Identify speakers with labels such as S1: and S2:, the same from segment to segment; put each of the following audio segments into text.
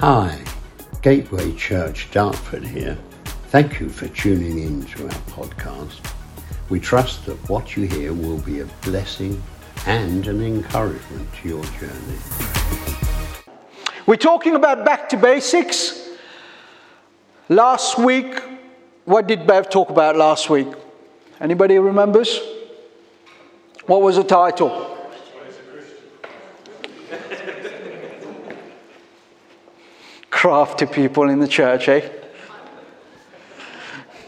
S1: Hi, Gateway Church Dartford here. Thank you for tuning in to our podcast. We trust that what you hear will be a blessing and an encouragement to your journey.
S2: We're talking about back to basics. Last week, what did Bev talk about last week? Anybody remembers? What was the title? Crafty people in the church, eh?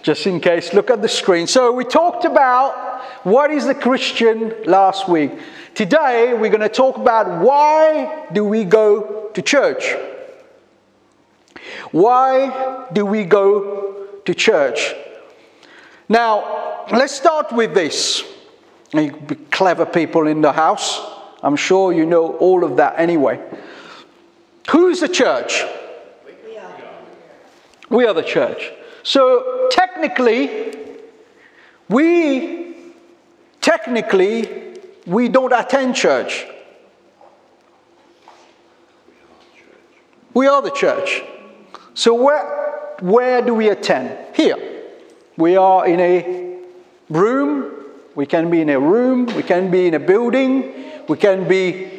S2: Just in case, look at the screen. So, we talked about what is the Christian last week. Today, we're going to talk about why do we go to church? Why do we go to church? Now, let's start with this. You clever people in the house. I'm sure you know all of that anyway. Who's the church? We are. The church. So technically, we technically we don't attend church. We are the church. So where where do we attend? Here. We are in a room we can be in a room, we can be in a building, we can be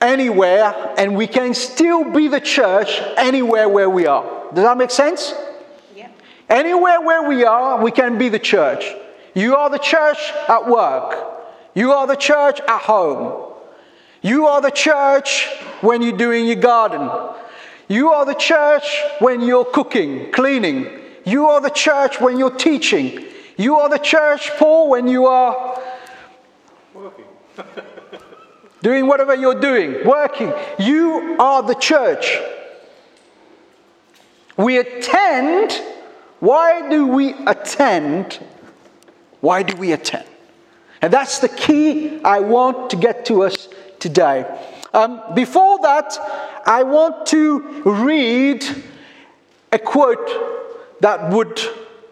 S2: anywhere, and we can still be the church anywhere where we are. Does that make sense? Yeah. Anywhere where we are, we can be the church. You are the church at work, you are the church at home, you are the church when you're doing your garden, you are the church when you're cooking, cleaning, you are the church when you're teaching. You are the church, Paul, when you are working. doing whatever you're doing, working. You are the church. We attend. Why do we attend? Why do we attend? And that's the key I want to get to us today. Um, before that, I want to read a quote that would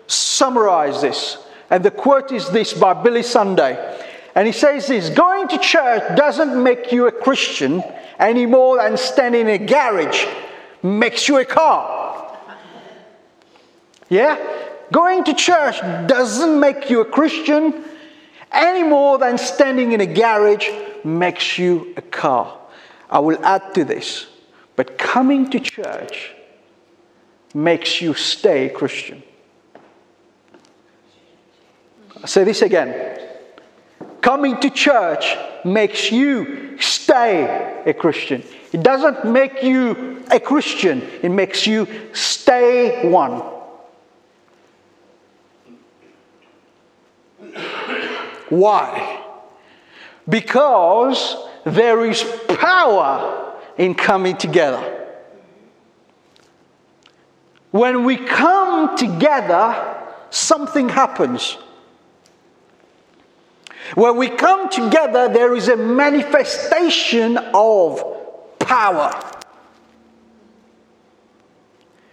S2: summarize this. And the quote is this by Billy Sunday. And he says this Going to church doesn't make you a Christian any more than standing in a garage makes you a car. Yeah? Going to church doesn't make you a Christian any more than standing in a garage makes you a car. I will add to this. But coming to church makes you stay Christian. I'll say this again. Coming to church makes you stay a Christian. It doesn't make you a Christian, it makes you stay one. Why? Because there is power in coming together. When we come together, something happens. When we come together, there is a manifestation of power.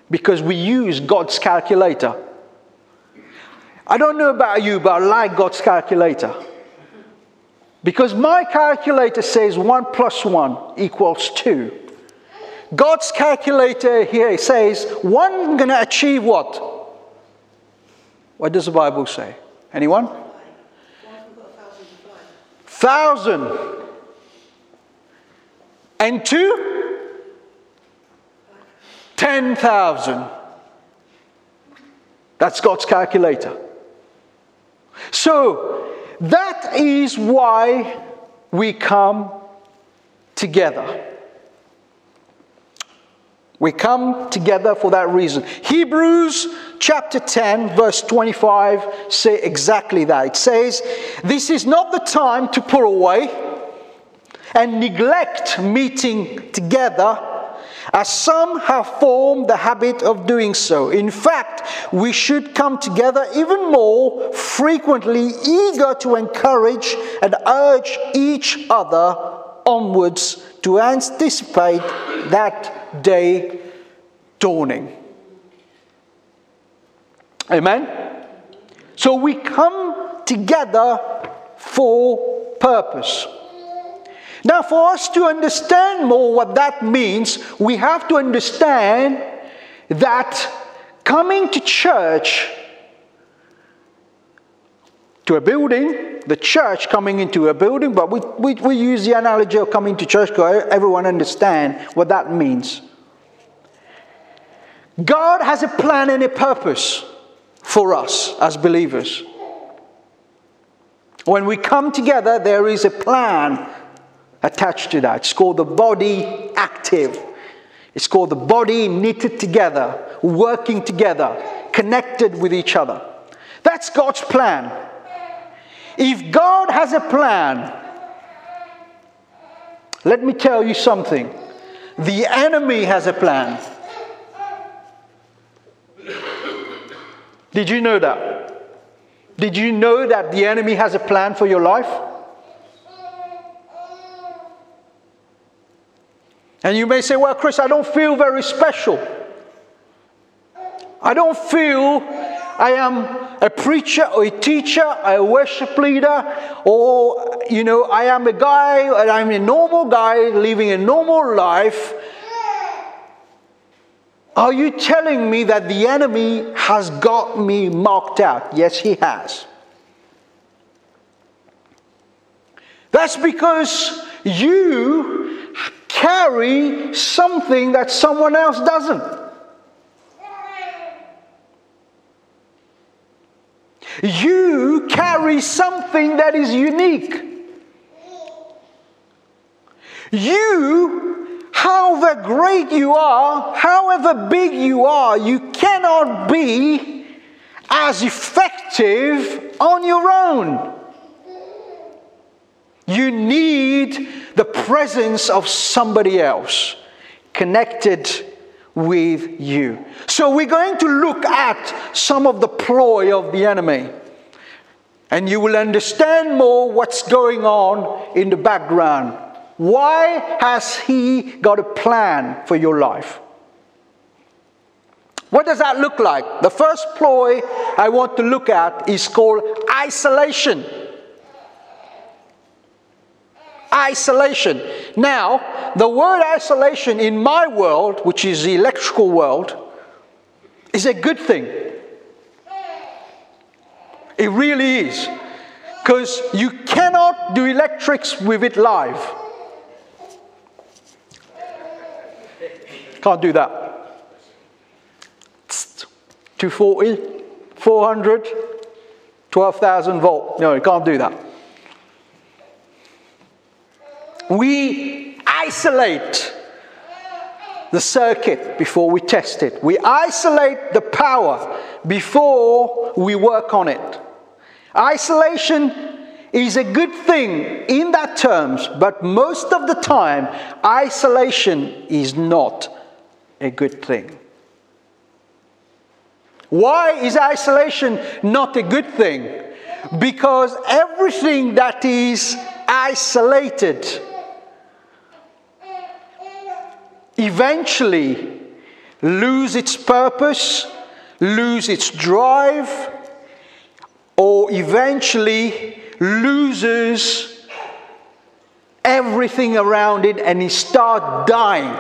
S2: Because we use God's calculator. I don't know about you, but I like God's calculator. Because my calculator says 1 plus 1 equals 2. God's calculator here says 1 going to achieve what? What does the Bible say? Anyone? Thousand. And two, ten thousand. That's God's calculator. So that is why we come together. We come together for that reason. Hebrews chapter 10, verse 25 say exactly that. It says, This is not the time to put away and neglect meeting together, as some have formed the habit of doing so. In fact, we should come together even more frequently, eager to encourage and urge each other onwards to anticipate that day dawning. Amen? So we come together for purpose. Now, for us to understand more what that means, we have to understand that coming to church, to a building, the church coming into a building, but we, we, we use the analogy of coming to church because everyone understand what that means. God has a plan and a purpose for us as believers. When we come together, there is a plan attached to that. It's called the body active. It's called the body knitted together, working together, connected with each other. That's God's plan. If God has a plan, let me tell you something. The enemy has a plan. Did you know that? Did you know that the enemy has a plan for your life? And you may say, Well, Chris, I don't feel very special. I don't feel I am a preacher or a teacher, a worship leader, or, you know, I am a guy, I'm a normal guy living a normal life. Are you telling me that the enemy has got me marked out? Yes, he has. That's because you carry something that someone else doesn't. You carry something that is unique. You, however great you are, however big you are, you cannot be as effective on your own. You need the presence of somebody else connected with you. So we're going to look at some of the ploy of the enemy. And you will understand more what's going on in the background. Why has he got a plan for your life? What does that look like? The first ploy I want to look at is called isolation isolation. Now, the word isolation in my world, which is the electrical world, is a good thing. It really is. Because you cannot do electrics with it live. Can't do that. 240, 400, 12,000 volt. No, you can't do that we isolate the circuit before we test it. We isolate the power before we work on it. Isolation is a good thing in that terms, but most of the time, isolation is not a good thing. Why is isolation not a good thing? Because everything that is isolated eventually lose its purpose, lose its drive, or eventually loses everything around it and it starts dying.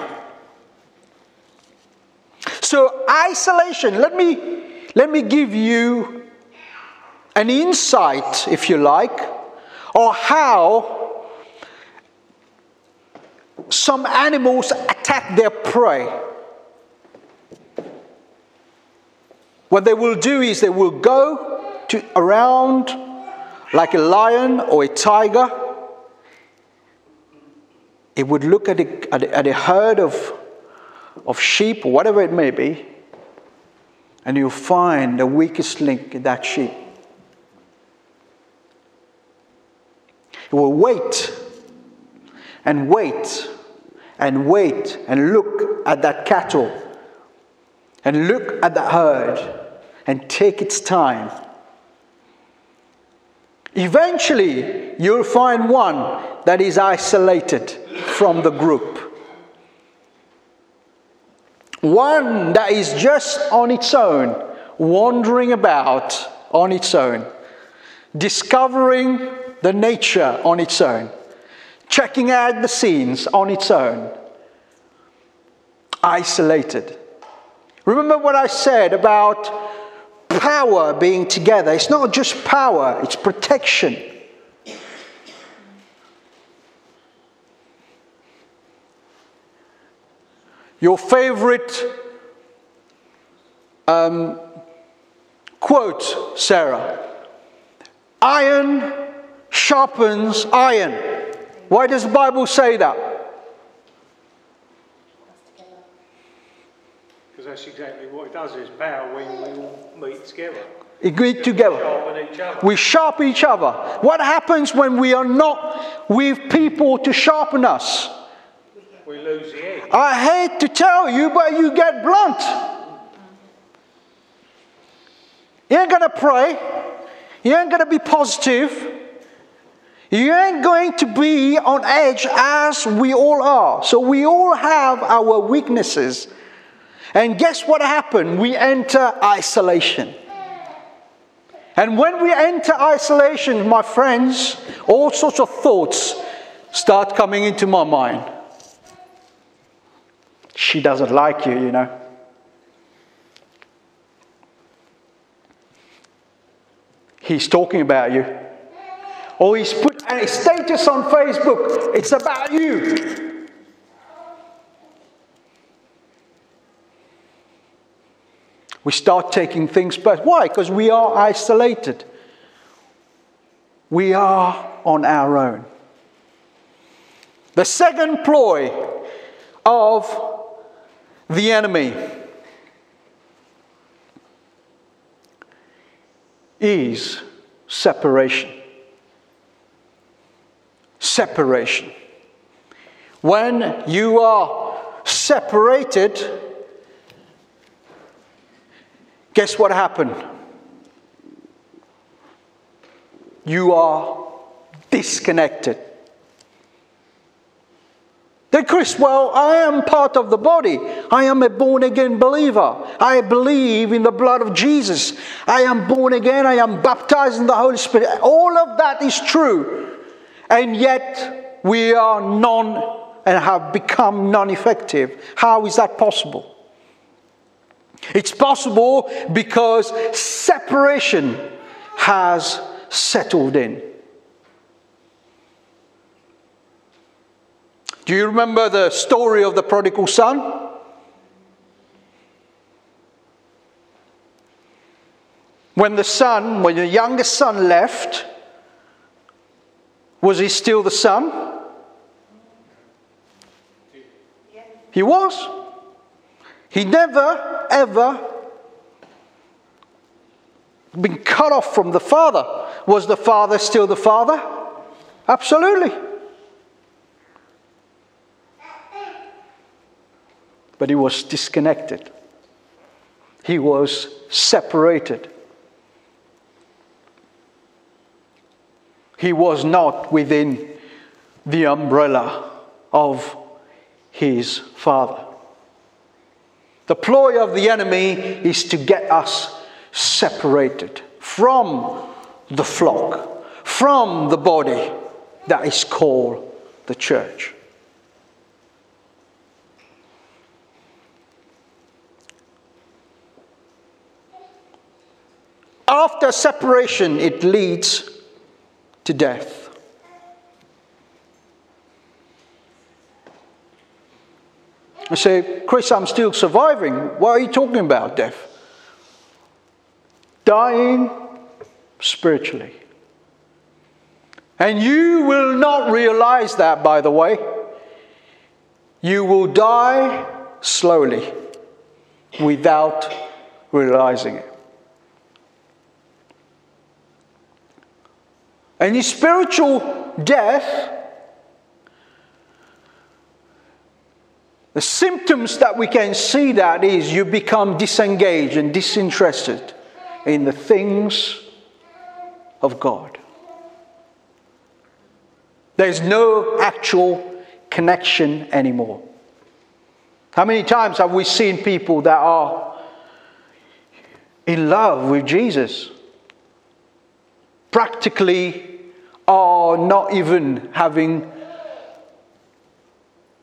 S2: So isolation, let me let me give you an insight, if you like, or how some animals attack their prey. What they will do is they will go to around like a lion or a tiger. It would look at a, at a, at a herd of, of sheep, whatever it may be, and you'll find the weakest link in that sheep. It will wait and wait and wait and look at that cattle and look at that herd and take its time. Eventually, you'll find one that is isolated from the group. One that is just on its own, wandering about on its own, discovering the nature on its own checking out the scenes on its own, isolated. Remember what I said about power being together? It's not just power, it's protection. Your favorite um, quote, Sarah Iron sharpens iron. Why does the Bible say that?
S3: Because that's exactly what it does is power when we all meet together.
S2: Agree together.
S3: Sharpen.
S2: We sharpen each other. What happens when we are not with people to sharpen us?
S3: We lose the edge.
S2: I hate to tell you, but you get blunt. You ain't gonna pray. You ain't gonna be positive. You ain't going to be on edge as we all are. So we all have our weaknesses. And guess what happened? We enter isolation. And when we enter isolation, my friends, all sorts of thoughts start coming into my mind. She doesn't like you, you know. He's talking about you. Or he's put a status on Facebook. It's about you. We start taking things back. Why? Because we are isolated. We are on our own. The second ploy of the enemy is separation. Separation. When you are separated, guess what happened? You are disconnected. Then, Chris, well, I am part of the body. I am a born again believer. I believe in the blood of Jesus. I am born again. I am baptized in the Holy Spirit. All of that is true. And yet, we are non and have become non effective. How is that possible? It's possible because separation has settled in. Do you remember the story of the prodigal son? When the son, when the youngest son left, was he still the son? He was. He never, ever been cut off from the father. Was the father still the father? Absolutely. but he was disconnected. He was separated. He was not within the umbrella of his father. The ploy of the enemy is to get us separated from the flock, from the body that is called the church. After separation, it leads to death. I say, Chris, I'm still surviving. What are you talking about, death? Dying spiritually. And you will not realize that, by the way. You will die slowly without realizing it. And in spiritual death, the symptoms that we can see that is you become disengaged and disinterested in the things of God. There's no actual connection anymore. How many times have we seen people that are in love with Jesus? Practically are not even having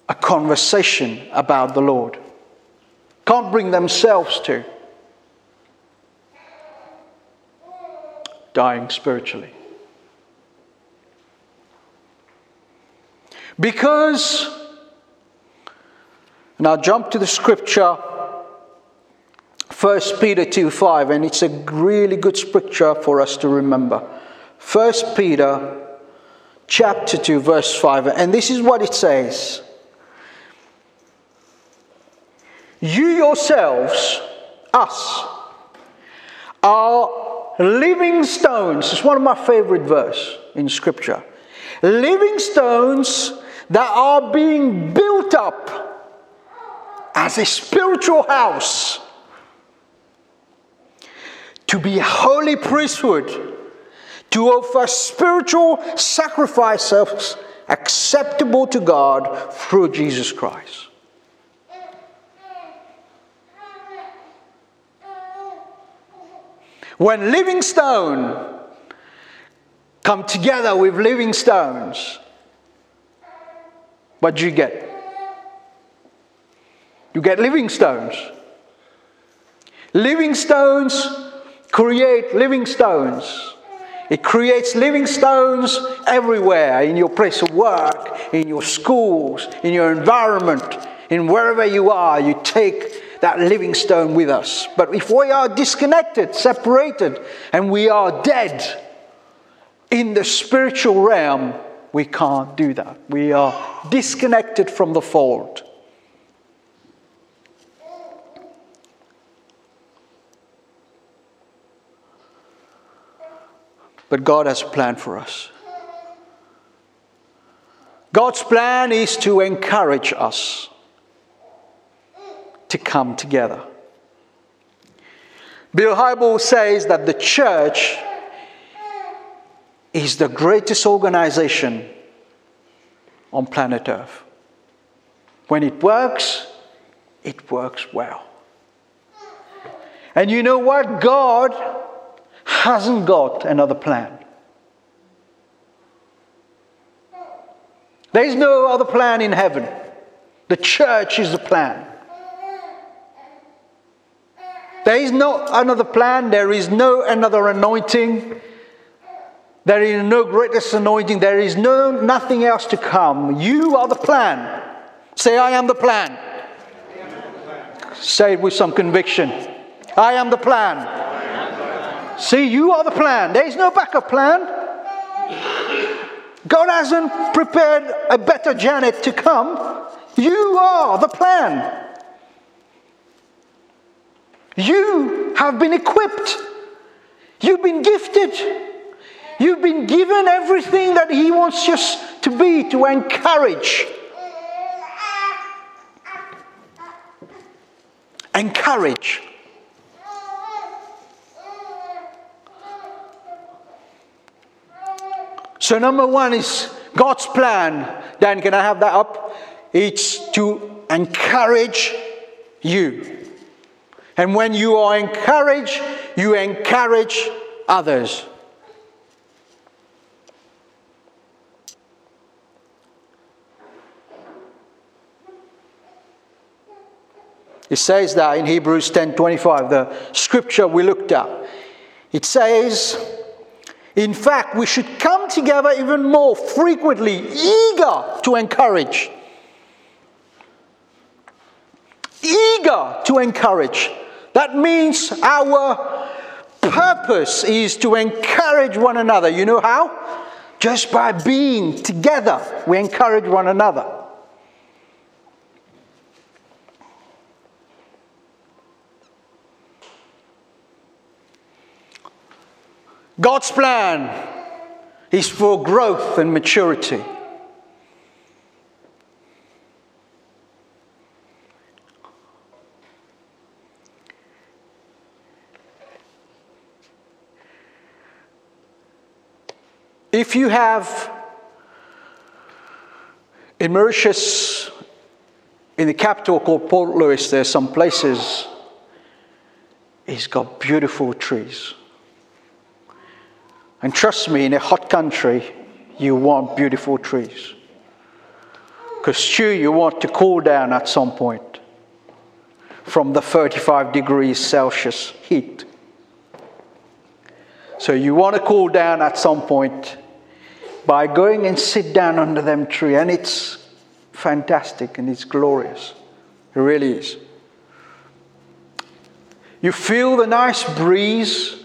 S2: a conversation about the Lord. Can't bring themselves to. Dying spiritually. Because, and I'll jump to the scripture, 1 Peter 2 5, and it's a really good scripture for us to remember. 1 Peter chapter 2, verse 5, and this is what it says You yourselves, us, are living stones. It's one of my favorite verses in scripture. Living stones that are being built up as a spiritual house to be a holy priesthood, to offer spiritual sacrifices acceptable to God through Jesus Christ. When living stone come together with living stones, what do you get? You get living stones. Living stones create living stones. It creates living stones everywhere in your place of work, in your schools, in your environment, in wherever you are. You take that living stone with us. But if we are disconnected, separated, and we are dead in the spiritual realm, we can't do that. We are disconnected from the fold. But God has a plan for us. God's plan is to encourage us to come together. Bill Hybels says that the church is the greatest organization on planet Earth. When it works, it works well. And you know what? God hasn't got another plan. There is no other plan in heaven. The church is the plan. There is no another plan, there is no another anointing. There is no greatest anointing. There is no nothing else to come. You are the plan. Say, I am the plan. Say it with some conviction. I am the plan. See, you are the plan. There is no backup plan. God hasn't prepared a better Janet to come. You are the plan. You have been equipped. You've been gifted. You've been given everything that He wants us to be to encourage. Encourage. So, number one is God's plan. Dan, can I have that up? It's to encourage you. And when you are encouraged, you encourage others. It says that in Hebrews 10:25, the scripture we looked at. It says, in fact, we should come together even more frequently, eager to encourage. Eager to encourage. That means our purpose is to encourage one another. You know how? Just by being together, we encourage one another. God's plan is for growth and maturity. If you have in Mauritius, in the capital called Port Louis, there are some places, it's got beautiful trees. And trust me, in a hot country, you want beautiful trees. Because, Stu, you want to cool down at some point from the 35 degrees Celsius heat. So, you want to cool down at some point by going and sit down under them tree, and it's fantastic and it's glorious. It really is. You feel the nice breeze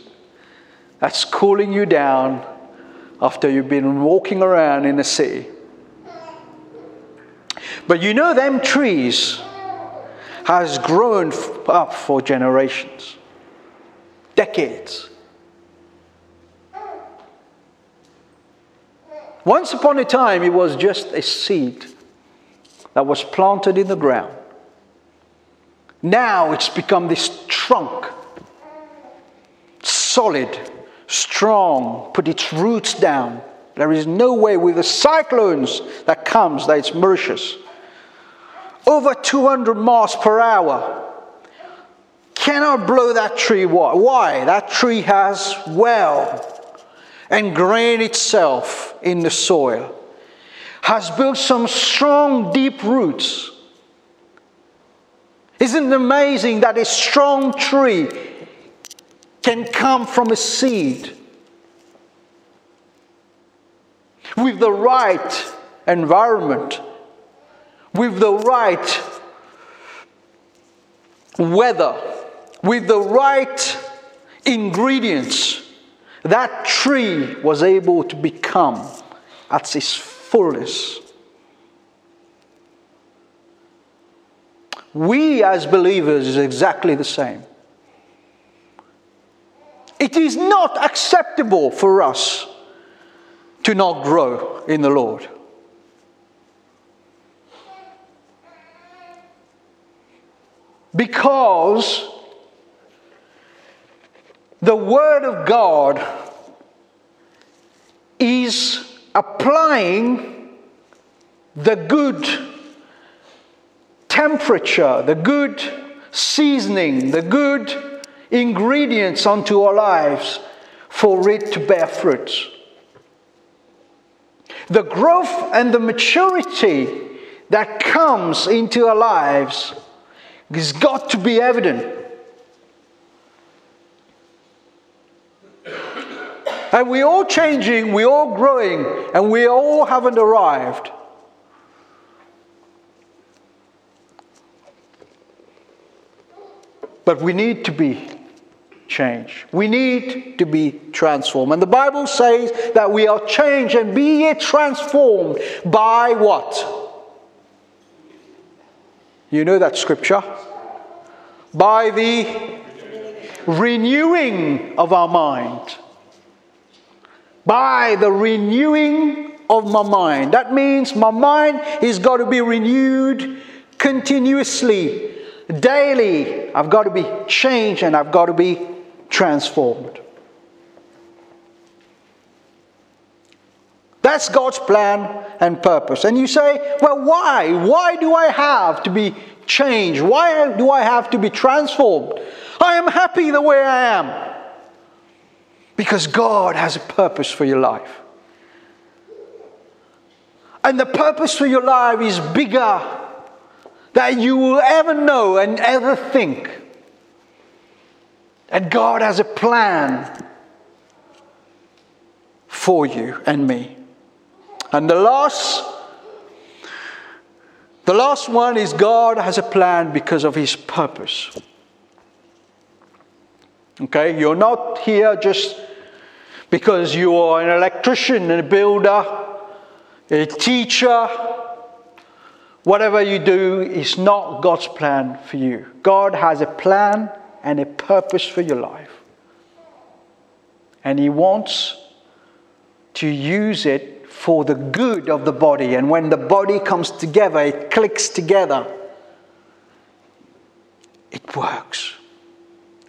S2: that's cooling you down after you've been walking around in the city. But you know, them trees has grown up for generations, decades. Once upon a time, it was just a seed that was planted in the ground. Now it's become this trunk, solid, strong, put its roots down. There is no way with the cyclones that comes that it's Mauritius over 200 miles per hour. Cannot blow that tree. Why? That tree has well ingrained itself in the soil, has built some strong, deep roots. Isn't it amazing that a strong tree can come from a seed with the right environment? with the right weather, with the right ingredients, that tree was able to become at its fullness. We as believers is exactly the same. It is not acceptable for us to not grow in the Lord. Because the Word of God is applying the good temperature, the good seasoning, the good ingredients onto our lives for it to bear fruit. The growth and the maturity that comes into our lives it's got to be evident. And we're all changing, we're all growing, and we all haven't arrived. But we need to be changed. We need to be transformed. And the Bible says that we are changed and be transformed by what? You know that scripture? By the renewing of our mind. By the renewing of my mind. That means my mind is got to be renewed continuously, daily. I've got to be changed and I've got to be transformed. That's God's plan and purpose. And you say, well, why? Why do I have to be changed? Why do I have to be transformed? I am happy the way I am. Because God has a purpose for your life. And the purpose for your life is bigger than you will ever know and ever think. And God has a plan for you and me. And the last the last one is God has a plan because of his purpose. Okay, you're not here just because you are an electrician, a builder, a teacher. Whatever you do is not God's plan for you. God has a plan and a purpose for your life. And He wants to use it for the good of the body. And when the body comes together, it clicks together, it works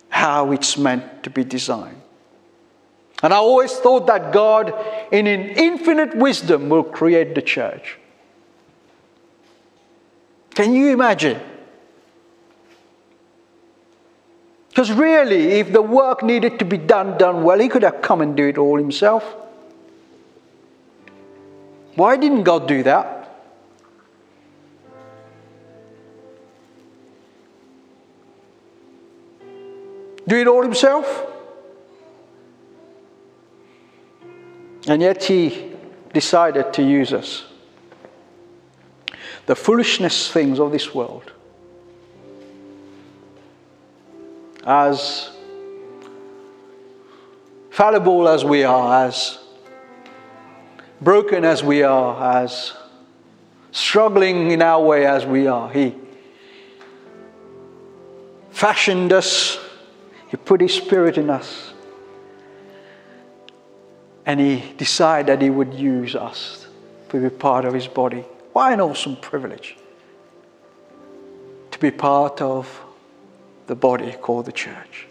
S2: how it's meant to be designed. And I always thought that God, in an infinite wisdom, will create the church. Can you imagine? Because really, if the work needed to be done, done well, he could have come and do it all himself. Why didn't God do that? Do it all himself? And yet he decided to use us. The foolishness things of this world as fallible as we are, as broken as we are, as struggling in our way as we are, He fashioned us, He put His Spirit in us, and He decided that He would use us to be part of His body. Why an awesome privilege to be part of the body called the church.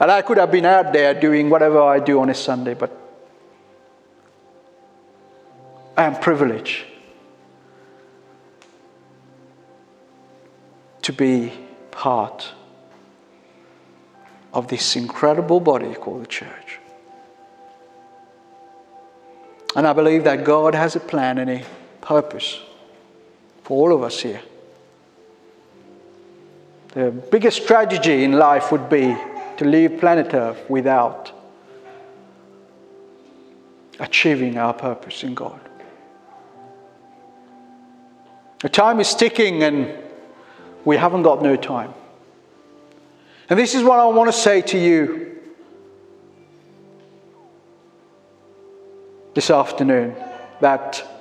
S2: And I could have been out there doing whatever I do on a Sunday, but I am privileged to be part of this incredible body called the church. And I believe that God has a plan and a purpose for all of us here. The biggest tragedy in life would be to leave planet Earth without achieving our purpose in God. The time is ticking and we haven't got no time. And this is what I want to say to you this afternoon that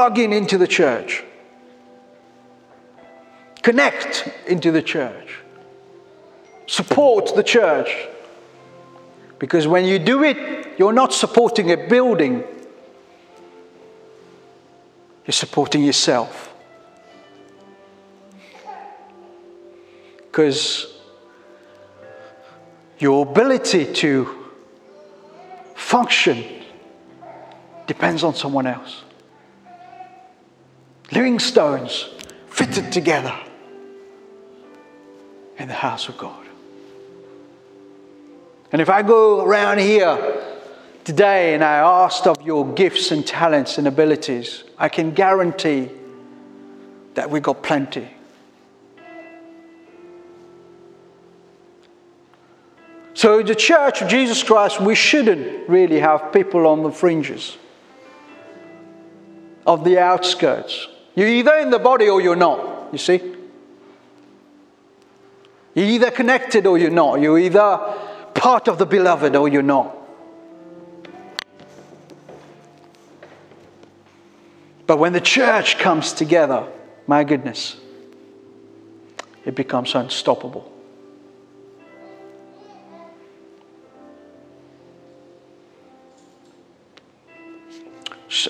S2: plug in into the church, connect into the church, support the church. Because when you do it, you're not supporting a building, you're supporting yourself. Because your ability to function depends on someone else living stones fitted together in the house of God. And if I go around here today and I ask of your gifts and talents and abilities, I can guarantee that we got plenty. So, the church of Jesus Christ, we shouldn't really have people on the fringes, of the outskirts. You're either in the body or you're not, you see? You're either connected or you're not. You're either part of the beloved or you're not. But when the church comes together, my goodness, it becomes unstoppable.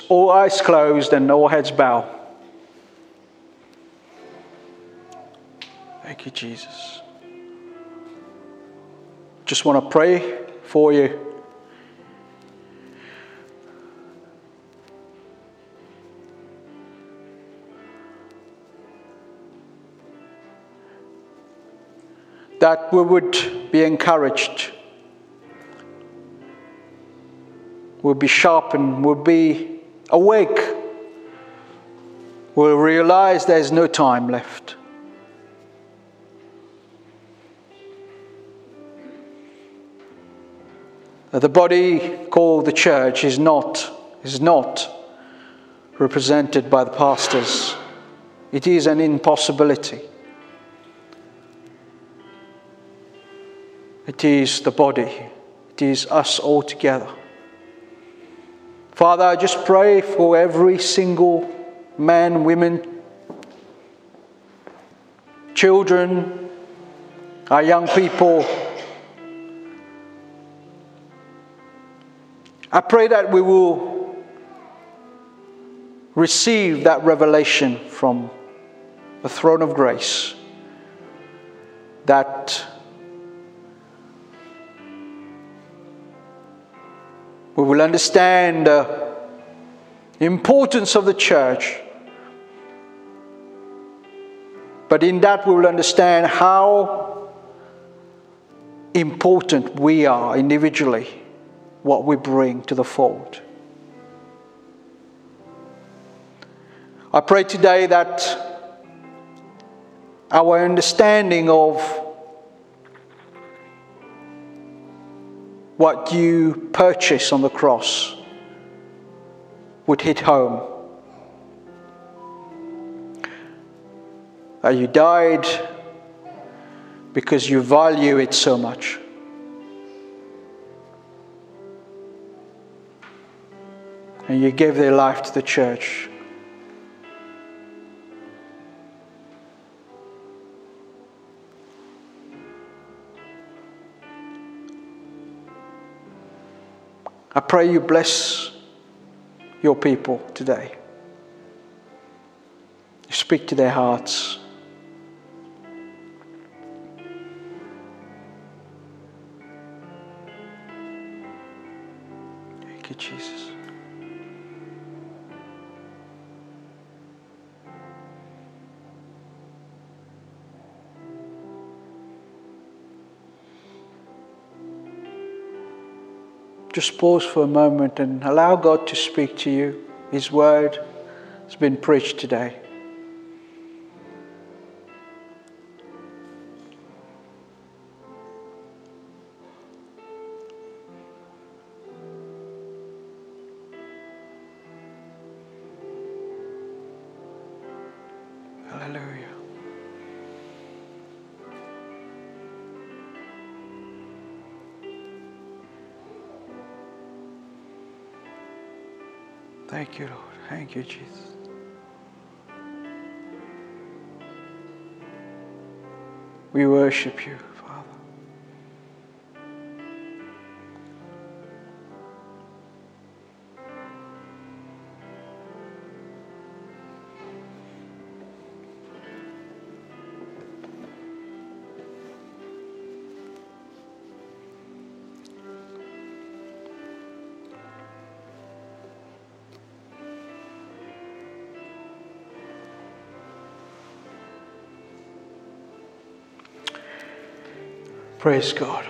S2: All eyes closed and all heads bowed. Thank you, Jesus. Just want to pray for you. That we would be encouraged, we'll be sharpened, we'll be awake, we'll realize there's no time left. The body called the church is not, is not represented by the pastors. It is an impossibility. It is the body. It is us all together. Father, I just pray for every single man, women, children, our young people I pray that we will receive that revelation from the throne of grace that we will understand the importance of the church. But in that, we will understand how important we are individually what we bring to the fold. I pray today that our understanding of what you purchased on the cross would hit home. That you died because you value it so much. And you gave their life to the church. I pray you bless your people today. You speak to their hearts. Thank you, Jesus. Just pause for a moment and allow God to speak to you. His word has been preached today. Hallelujah. Thank you, Lord. Thank you, Jesus. We worship you, Praise God.